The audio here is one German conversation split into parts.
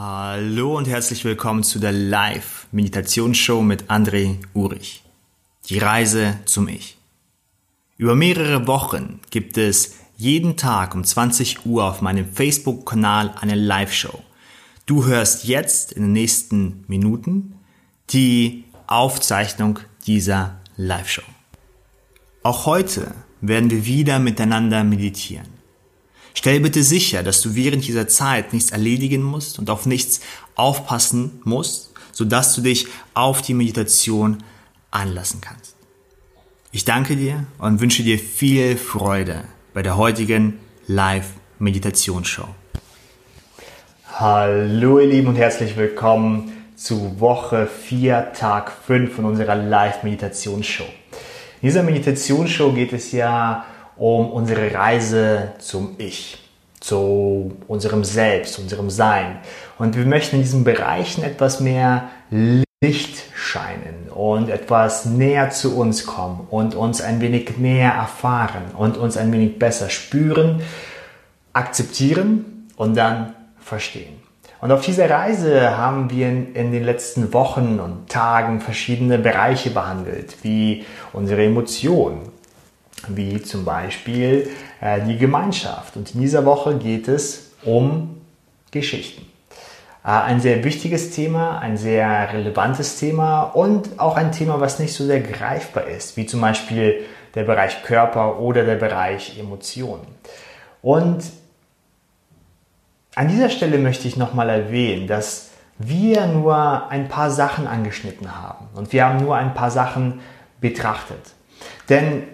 Hallo und herzlich willkommen zu der Live-Meditationsshow mit André Urich. Die Reise zum Ich. Über mehrere Wochen gibt es jeden Tag um 20 Uhr auf meinem Facebook-Kanal eine Live-Show. Du hörst jetzt in den nächsten Minuten die Aufzeichnung dieser Live-Show. Auch heute werden wir wieder miteinander meditieren. Stell bitte sicher, dass du während dieser Zeit nichts erledigen musst und auf nichts aufpassen musst, sodass du dich auf die Meditation anlassen kannst. Ich danke dir und wünsche dir viel Freude bei der heutigen Live-Meditationsshow. Hallo ihr Lieben und herzlich willkommen zu Woche 4, Tag 5 von unserer Live-Meditationsshow. In dieser Meditationsshow geht es ja um unsere Reise zum Ich, zu unserem Selbst, unserem Sein. Und wir möchten in diesen Bereichen etwas mehr Licht scheinen und etwas näher zu uns kommen und uns ein wenig näher erfahren und uns ein wenig besser spüren, akzeptieren und dann verstehen. Und auf dieser Reise haben wir in, den letzten Wochen und Tagen verschiedene Bereiche behandelt, wie unsere Emotionen, wie zum Beispiel äh, die Gemeinschaft. Und in dieser Woche geht es um Geschichten. Äh, ein sehr wichtiges Thema, ein sehr relevantes Thema und auch ein Thema, was nicht so sehr greifbar ist, wie zum Beispiel der Bereich Körper oder der Bereich Emotionen. Und an dieser Stelle möchte ich nochmal erwähnen, dass wir nur ein paar Sachen angeschnitten haben und wir haben nur ein paar Sachen betrachtet. Denn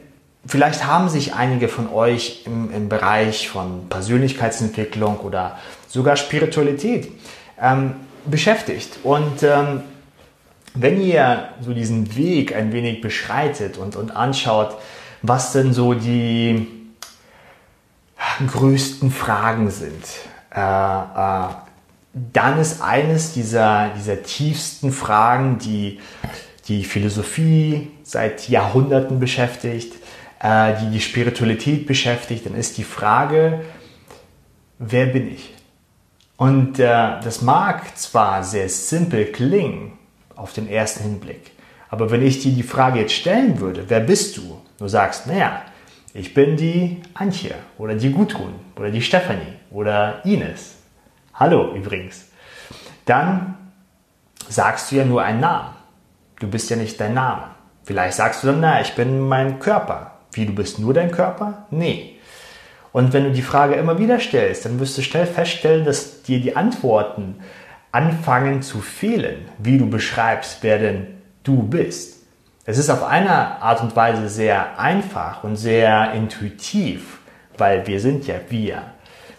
Vielleicht haben sich einige von euch im, im Bereich von Persönlichkeitsentwicklung oder sogar Spiritualität ähm, beschäftigt. Und ähm, wenn ihr so diesen Weg ein wenig beschreitet und, und anschaut, was denn so die größten Fragen sind, äh, äh, dann ist eines dieser, dieser tiefsten Fragen, die die Philosophie seit Jahrhunderten beschäftigt, äh, die die Spiritualität beschäftigt, dann ist die Frage, wer bin ich? Und äh, das mag zwar sehr simpel klingen auf den ersten Hinblick, aber wenn ich dir die Frage jetzt stellen würde, wer bist du? Du sagst, naja, ich bin die Antje oder die Gudrun oder die Stefanie oder Ines. Hallo übrigens. Dann sagst du ja nur einen Namen. Du bist ja nicht dein Name. Vielleicht sagst du dann, na, ich bin mein Körper. Wie, du bist nur dein Körper? Nee. Und wenn du die Frage immer wieder stellst, dann wirst du schnell feststellen, dass dir die Antworten anfangen zu fehlen, wie du beschreibst, wer denn du bist. Es ist auf eine Art und Weise sehr einfach und sehr intuitiv, weil wir sind ja wir.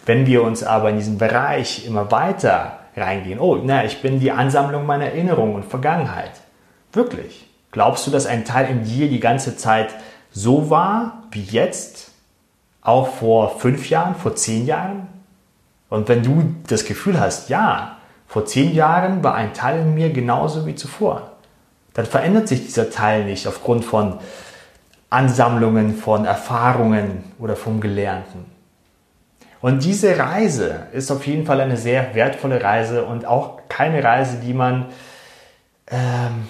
Wenn wir uns aber in diesen Bereich immer weiter reingehen, oh, na, ich bin die Ansammlung meiner Erinnerungen und Vergangenheit. Wirklich? Glaubst du, dass ein Teil in dir die ganze Zeit so war wie jetzt, auch vor fünf Jahren, vor zehn Jahren? Und wenn du das Gefühl hast, ja, vor zehn Jahren war ein Teil in mir genauso wie zuvor, dann verändert sich dieser Teil nicht aufgrund von Ansammlungen von Erfahrungen oder vom Gelernten. Und diese Reise ist auf jeden Fall eine sehr wertvolle Reise und auch keine Reise, die man ähm,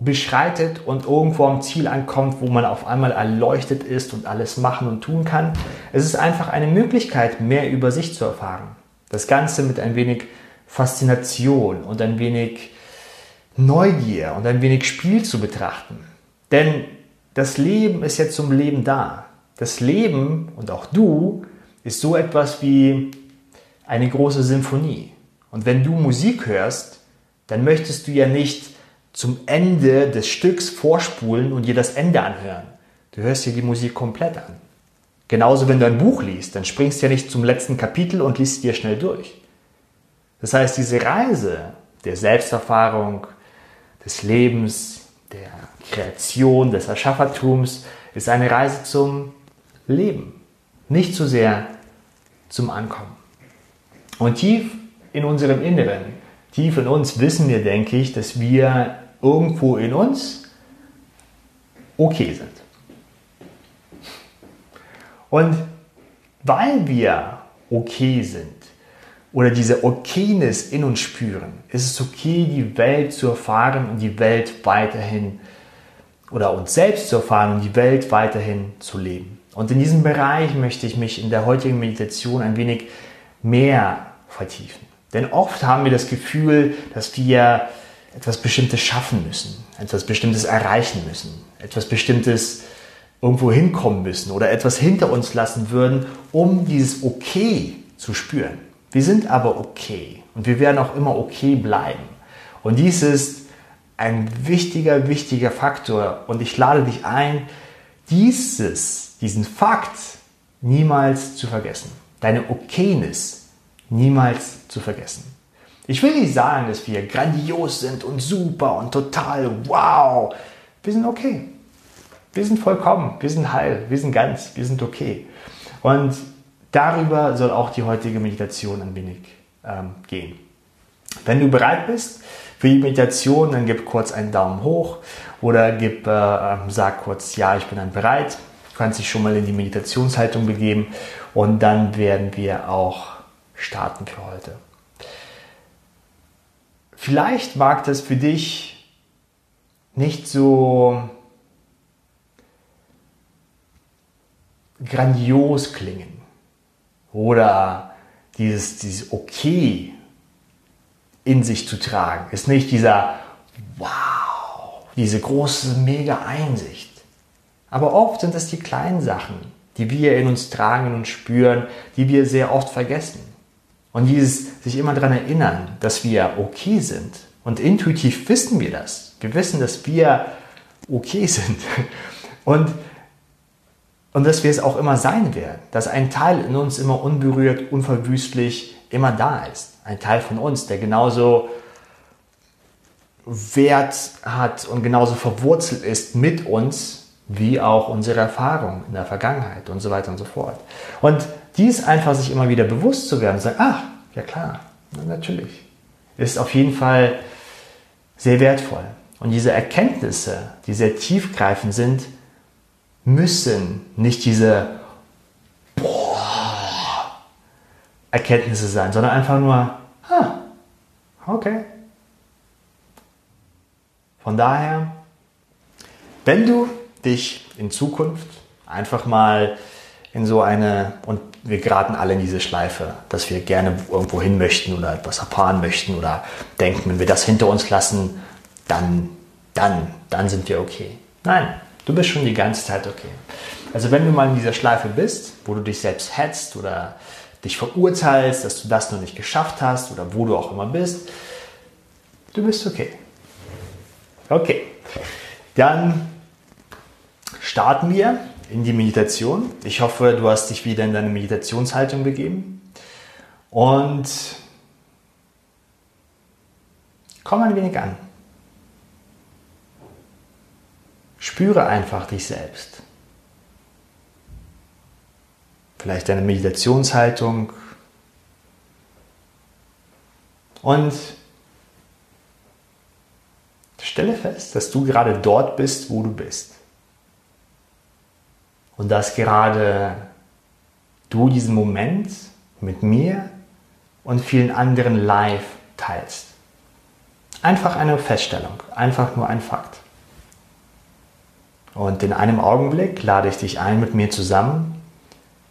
beschreitet und irgendwo am Ziel ankommt, wo man auf einmal erleuchtet ist und alles machen und tun kann. Es ist einfach eine Möglichkeit, mehr über sich zu erfahren. Das Ganze mit ein wenig Faszination und ein wenig Neugier und ein wenig Spiel zu betrachten. Denn das Leben ist jetzt zum Leben da. Das Leben und auch du ist so etwas wie eine große Symphonie. Und wenn du Musik hörst, dann möchtest du ja nicht zum Ende des Stücks vorspulen und dir das Ende anhören. Du hörst dir die Musik komplett an. Genauso, wenn du ein Buch liest, dann springst du ja nicht zum letzten Kapitel und liest dir schnell durch. Das heißt, diese Reise der Selbsterfahrung, des Lebens, der Kreation, des Erschaffertums ist eine Reise zum Leben, nicht so sehr zum Ankommen. Und tief in unserem Inneren, tief in uns wissen wir, denke ich, dass wir irgendwo in uns okay sind. Und weil wir okay sind, oder diese Okayness in uns spüren. Es ist okay, die Welt zu erfahren und die Welt weiterhin oder uns selbst zu erfahren und die Welt weiterhin zu leben. Und in diesem Bereich möchte ich mich in der heutigen Meditation ein wenig mehr vertiefen. Denn oft haben wir das Gefühl, dass wir etwas Bestimmtes schaffen müssen, etwas Bestimmtes erreichen müssen, etwas Bestimmtes irgendwo hinkommen müssen oder etwas hinter uns lassen würden, um dieses Okay zu spüren. Wir sind aber okay und wir werden auch immer okay bleiben. Und dies ist ein wichtiger, wichtiger Faktor und ich lade dich ein, dieses, diesen Fakt niemals zu vergessen. Deine Okayness niemals zu vergessen. Ich will nicht sagen, dass wir grandios sind und super und total wow. Wir sind okay. Wir sind vollkommen, wir sind heil, wir sind ganz, wir sind okay. Und darüber soll auch die heutige Meditation ein wenig ähm, gehen. Wenn du bereit bist für die Meditation, dann gib kurz einen Daumen hoch oder gib, äh, ähm, sag kurz, ja, ich bin dann bereit. Du kannst dich schon mal in die Meditationshaltung begeben und dann werden wir auch starten für heute. Vielleicht mag das für dich nicht so grandios klingen oder dieses, dieses Okay in sich zu tragen. Ist nicht dieser Wow, diese große, mega Einsicht. Aber oft sind es die kleinen Sachen, die wir in uns tragen und spüren, die wir sehr oft vergessen. Und dieses sich immer daran erinnern, dass wir okay sind. Und intuitiv wissen wir das. Wir wissen, dass wir okay sind. Und und dass wir es auch immer sein werden. Dass ein Teil in uns immer unberührt, unverwüstlich immer da ist. Ein Teil von uns, der genauso Wert hat und genauso verwurzelt ist mit uns, wie auch unsere Erfahrung in der Vergangenheit und so weiter und so fort. Und dies einfach sich immer wieder bewusst zu werden und sagen, ach, ja klar, natürlich, ist auf jeden Fall sehr wertvoll. Und diese Erkenntnisse, die sehr tiefgreifend sind, müssen nicht diese Boah, Erkenntnisse sein, sondern einfach nur, ah, okay. Von daher, wenn du dich in Zukunft einfach mal in so eine, und wir geraten alle in diese Schleife, dass wir gerne irgendwo hin möchten oder etwas erfahren möchten oder denken, wenn wir das hinter uns lassen, dann, dann, dann sind wir okay. Nein, Du bist schon die ganze Zeit okay. Also wenn du mal in dieser Schleife bist, wo du dich selbst hetzt oder dich verurteilst, dass du das noch nicht geschafft hast oder wo du auch immer bist, du bist okay. Okay, dann starten wir in die Meditation. Ich hoffe, du hast dich wieder in deine Meditationshaltung begeben und komm ein wenig an. Spüre einfach dich selbst. Vielleicht deine Meditationshaltung. Und stelle fest, dass du gerade dort bist, wo du bist. Und dass gerade du diesen Moment mit mir und vielen anderen live teilst. Einfach eine Feststellung, einfach nur ein Fakt. Und in einem Augenblick lade ich dich ein, mit mir zusammen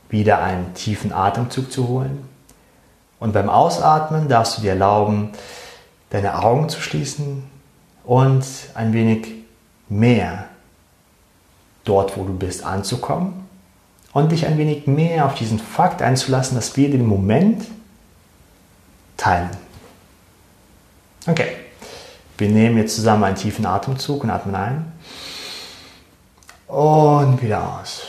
wieder einen tiefen Atemzug zu holen. Und beim Ausatmen darfst du dir erlauben, deine Augen zu schließen und ein wenig mehr dort, wo du bist, anzukommen und dich ein wenig mehr auf diesen Fakt einzulassen, dass wir den Moment teilen. Okay, wir nehmen jetzt zusammen einen tiefen Atemzug und atmen ein. Und wieder aus.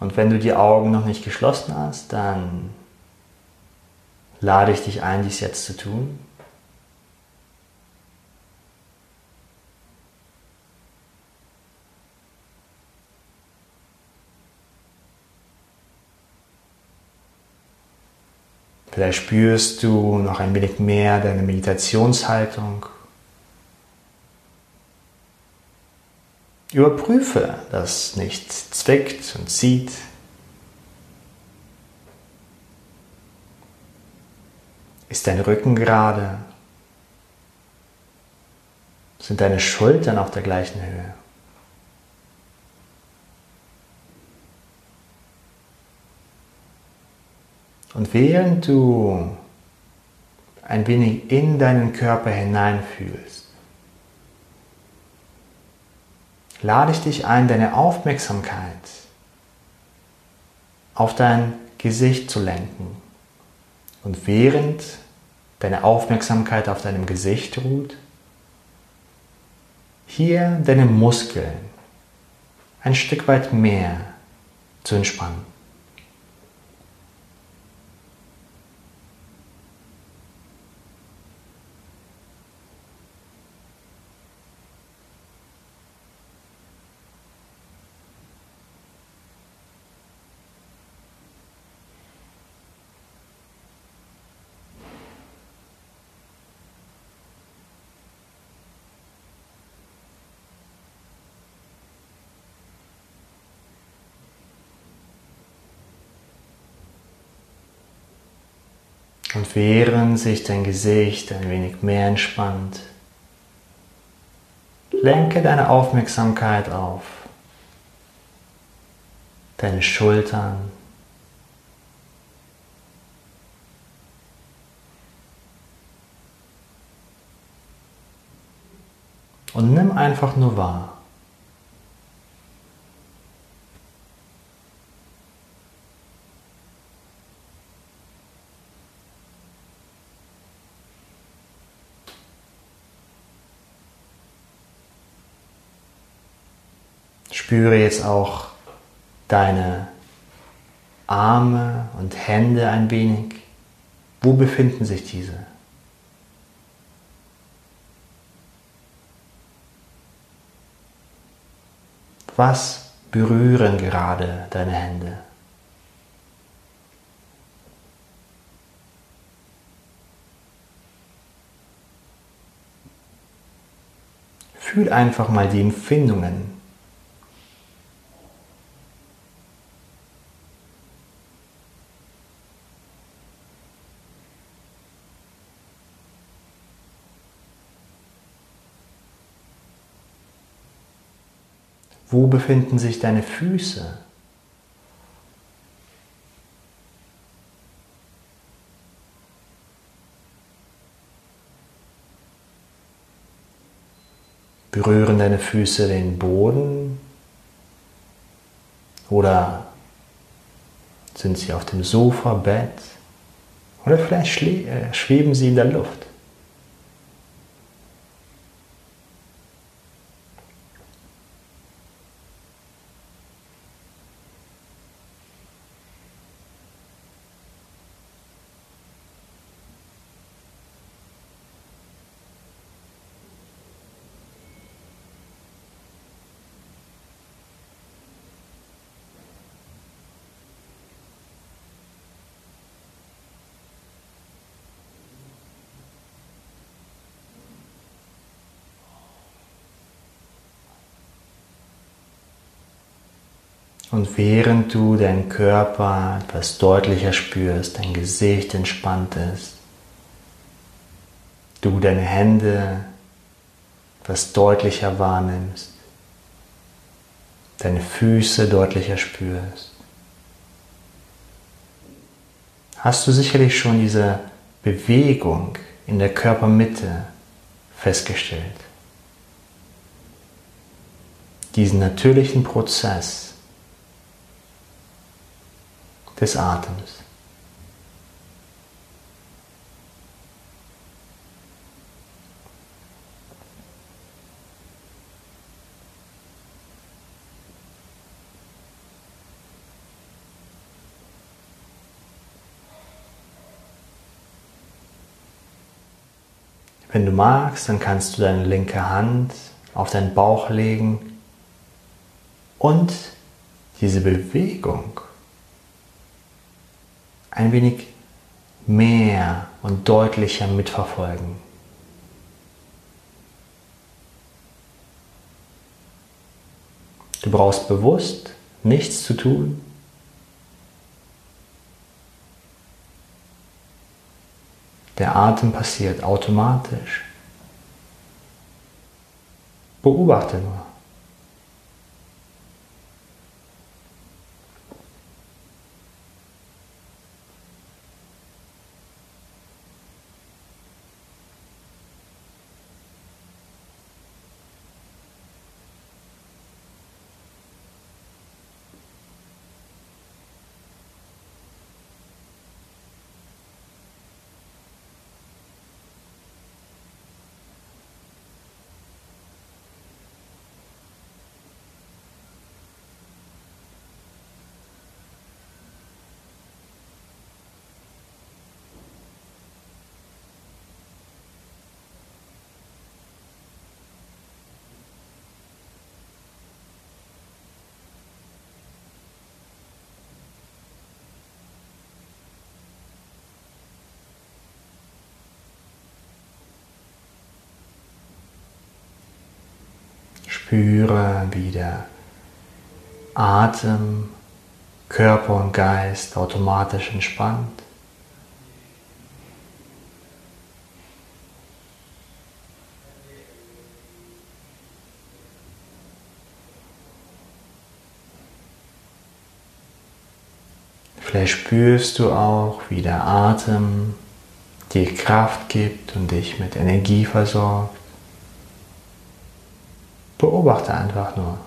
Und wenn du die Augen noch nicht geschlossen hast, dann lade ich dich ein, dies jetzt zu tun. Vielleicht spürst du noch ein wenig mehr deine Meditationshaltung. Überprüfe, dass nichts zwickt und zieht. Ist dein Rücken gerade? Sind deine Schultern auf der gleichen Höhe? Und während du ein wenig in deinen Körper hineinfühlst, lade ich dich ein, deine Aufmerksamkeit auf dein Gesicht zu lenken. Und während deine Aufmerksamkeit auf deinem Gesicht ruht, hier deine Muskeln ein Stück weit mehr zu entspannen. Und während sich dein Gesicht ein wenig mehr entspannt, lenke deine Aufmerksamkeit auf deine Schultern, und nimm einfach nur wahr. Spüre jetzt auch deine Arme und Hände ein wenig. Wo befinden sich diese? Was berühren gerade deine Hände? Fühl einfach mal die Empfindungen, Wo befinden sich deine Füße? Berühren deine Füße den Boden? Oder sind sie auf dem Sofa, Bett? Oder vielleicht äh, schweben sie in der Luft? Und während du deinen Körper etwas deutlicher spürst, dein Gesicht entspannt ist, du deine Hände etwas deutlicher wahrnimmst, deine Füße deutlicher spürst, hast du sicherlich schon diese Bewegung in der Körpermitte festgestellt. Diesen natürlichen Prozess, des Atems. Wenn du magst, dann kannst du deine linke Hand auf deinen Bauch legen und diese Bewegung ein wenig mehr und deutlicher mitverfolgen. Du brauchst bewusst nichts zu tun. Der Atem passiert automatisch. Beobachte nur. Spüre, wie der Atem, Körper und Geist automatisch entspannt. Vielleicht spürst du auch, wie der Atem dir Kraft gibt und dich mit Energie versorgt. Beobachte einfach nur.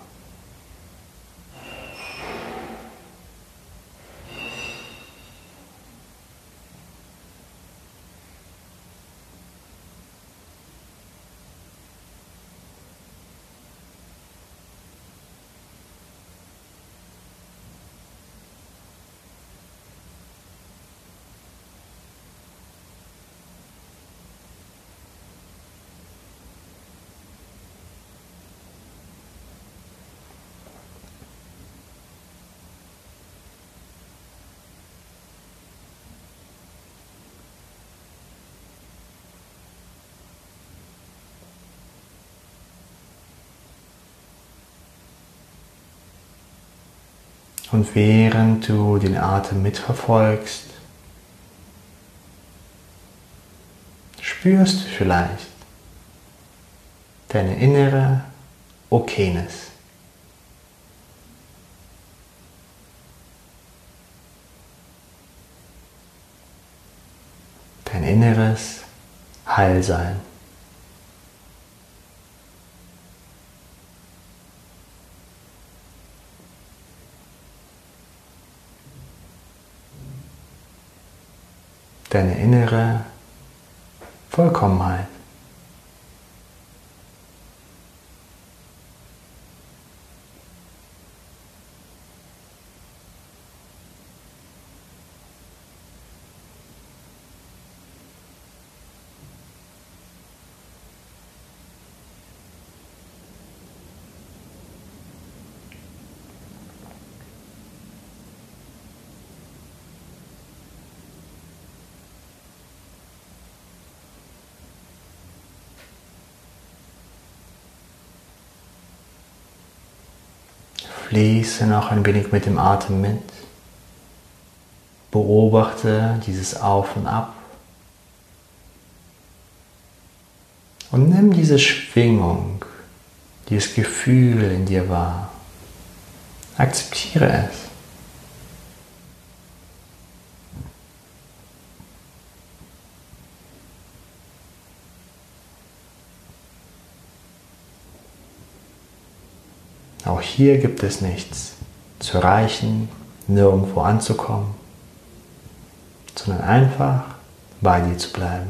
Und während du den Atem mitverfolgst, spürst du vielleicht deine innere Okayness. Dein inneres Heilsein. Deine innere Vollkommenheit. Fließe noch ein wenig mit dem Atem mit. Beobachte dieses Auf und Ab. Und nimm diese Schwingung, dieses Gefühl in dir wahr. Akzeptiere es. Auch hier gibt es nichts zu erreichen, nirgendwo anzukommen, sondern einfach bei dir zu bleiben.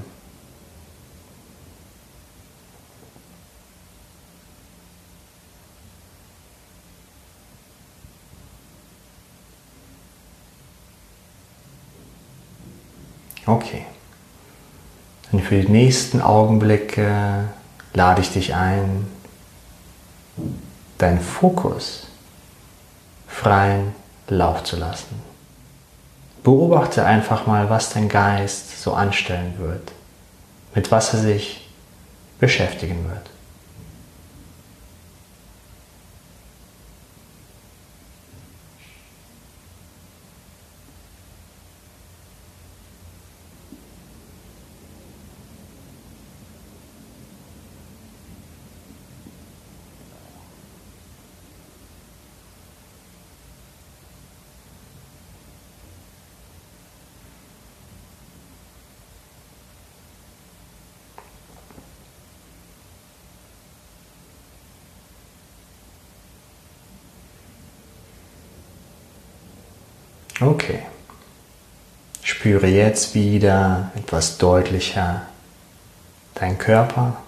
Okay. Und für die nächsten Augenblicke lade ich dich ein, deinen Fokus freien Lauf zu lassen. Beobachte einfach mal, was dein Geist so anstellen wird, mit was er sich beschäftigen wird. Okay. Spüre jetzt wieder etwas deutlicher deinen Körper.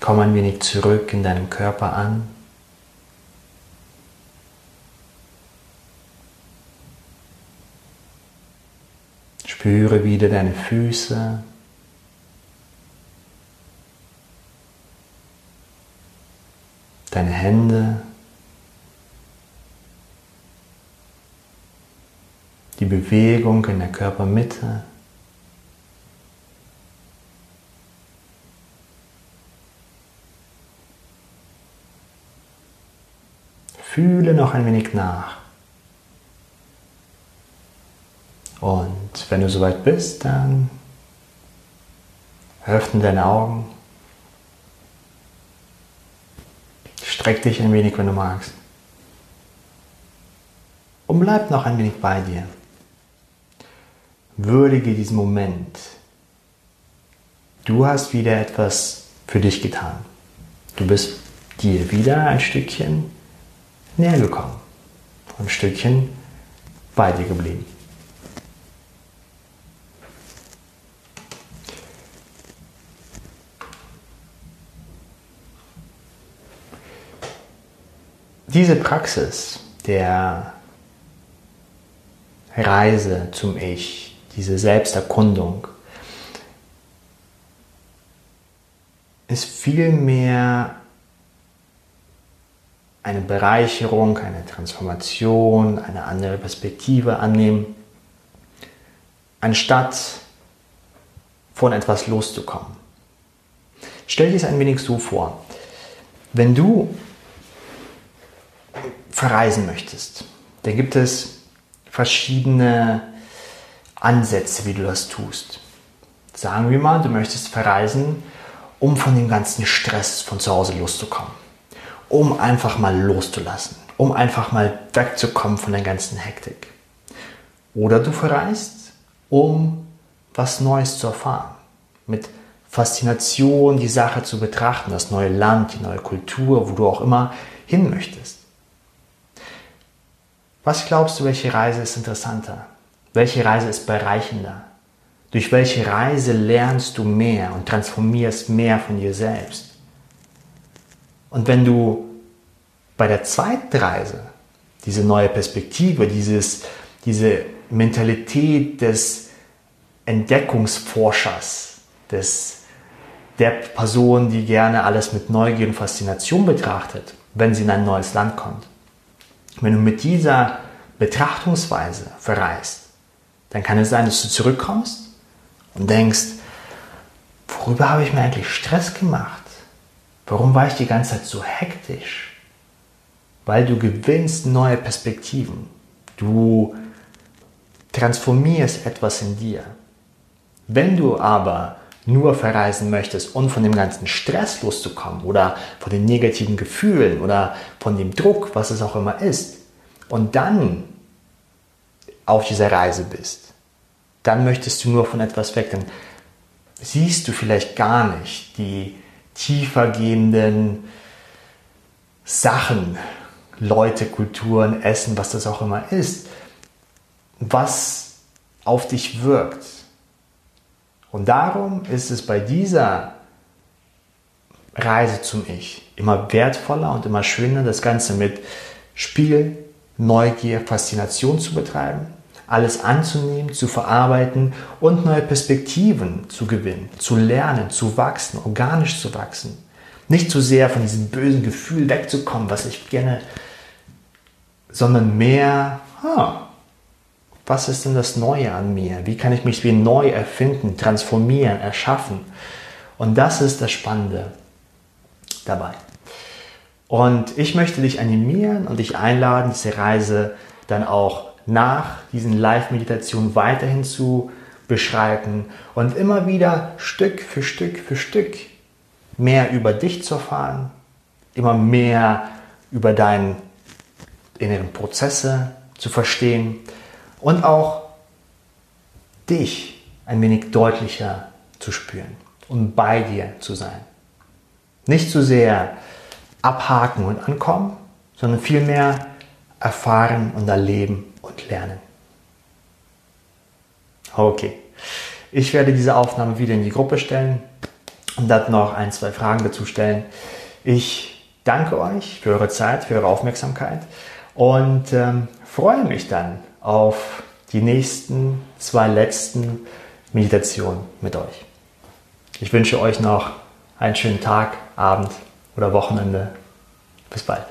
Komm ein wenig zurück in deinem Körper an. Spüre wieder deine Füße. Deine Hände. Die Bewegung in der Körpermitte. Fühle noch ein wenig nach. Und wenn du soweit bist, dann öffne deine Augen. Streck dich ein wenig, wenn du magst. Und bleib noch ein wenig bei dir. Würdige diesen Moment. Du hast wieder etwas für dich getan. Du bist dir wieder ein Stückchen näher gekommen. Ein Stückchen bei dir geblieben. diese Praxis der Reise zum Ich, diese Selbsterkundung, ist vielmehr eine Bereicherung, eine Transformation, eine andere Perspektive annehmen, anstatt von etwas loszukommen. Stell dir es ein wenig so vor. Wenn du verreisen möchtest, dann gibt es verschiedene Ansätze, wie du das tust. Sagen wir mal, du möchtest verreisen, um von dem ganzen Stress von zu Hause loszukommen. Um einfach mal loszulassen. Um einfach mal wegzukommen von der ganzen Hektik. Oder du verreist, um was Neues zu erfahren. Mit Faszination die Sache zu betrachten, das neue Land, die neue Kultur, wo du auch immer hin möchtest. Was glaubst du, welche Reise ist interessanter? Welche Reise ist bereichender? Durch welche Reise lernst du mehr und transformierst mehr von dir selbst? Und wenn du bei der zweiten Reise diese neue Perspektive, dieses, diese Mentalität des Entdeckungsforschers, des, der Person, die gerne alles mit Neugier und Faszination betrachtet, wenn sie in ein neues Land kommt, wenn du mit dieser Betrachtungsweise verreist, dann kann es sein, dass du zurückkommst und denkst, worüber habe ich mir eigentlich Stress gemacht? Warum war ich die ganze Zeit so hektisch? Weil du gewinnst neue Perspektiven. Du transformierst etwas in dir. Wenn du aber nur verreisen möchtest und von dem ganzen Stress loszukommen oder von den negativen Gefühlen oder von dem Druck, was es auch immer ist, und dann auf dieser Reise bist, dann möchtest du nur von etwas weg, dann siehst du vielleicht gar nicht die tiefer gehenden Sachen, Leute, Kulturen, Essen, was das auch immer ist, was auf dich wirkt. Und darum ist es bei dieser Reise zum Ich immer wertvoller und immer schöner, das Ganze mit Spiel, Neugier, Faszination zu betreiben, alles anzunehmen, zu verarbeiten und neue Perspektiven zu gewinnen, zu lernen, zu wachsen, organisch zu wachsen. Nicht zu sehr von diesem bösen Gefühl wegzukommen, was ich gerne, sondern mehr, ah, was ist denn das Neue an mir? Wie kann ich mich wie neu erfinden, transformieren, erschaffen? Und das ist das Spannende dabei. Und ich möchte dich animieren und dich einladen, diese Reise dann auch nach diesen Live-Meditationen weiterhin zu beschreiten und immer wieder Stück für Stück für Stück mehr über dich zu erfahren, immer mehr über deine inneren Prozesse zu verstehen und auch dich ein wenig deutlicher zu spüren und bei dir zu sein. Nicht zu sehr abhaken und ankommen, sondern vielmehr erfahren und erleben und lernen. Okay, ich werde diese Aufnahme wieder in die Gruppe stellen und dann noch ein, zwei Fragen dazu stellen. Ich danke euch für eure Zeit, für eure Aufmerksamkeit und ähm, freue mich dann auf die nächsten zwei letzten Meditationen mit euch. Ich wünsche euch noch einen schönen Tag, Abend oder Wochenende. Bis bald.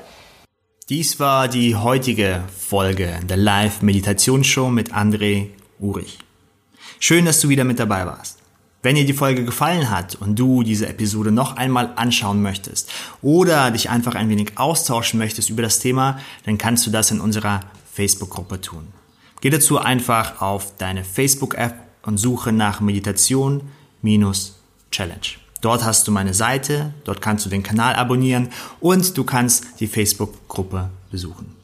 Dies war die heutige Folge der Live-Meditationsshow mit André Urich. Schön, dass du wieder mit dabei warst. Wenn dir die Folge gefallen hat und du diese Episode noch einmal anschauen möchtest oder dich einfach ein wenig austauschen möchtest über das Thema, dann kannst du das in unserer Facebook-Gruppe tun. Geh dazu einfach auf deine Facebook-App und suche nach Meditation Challenge. Dort hast du meine Seite, dort kannst du den Kanal abonnieren und du kannst die Facebook-Gruppe besuchen.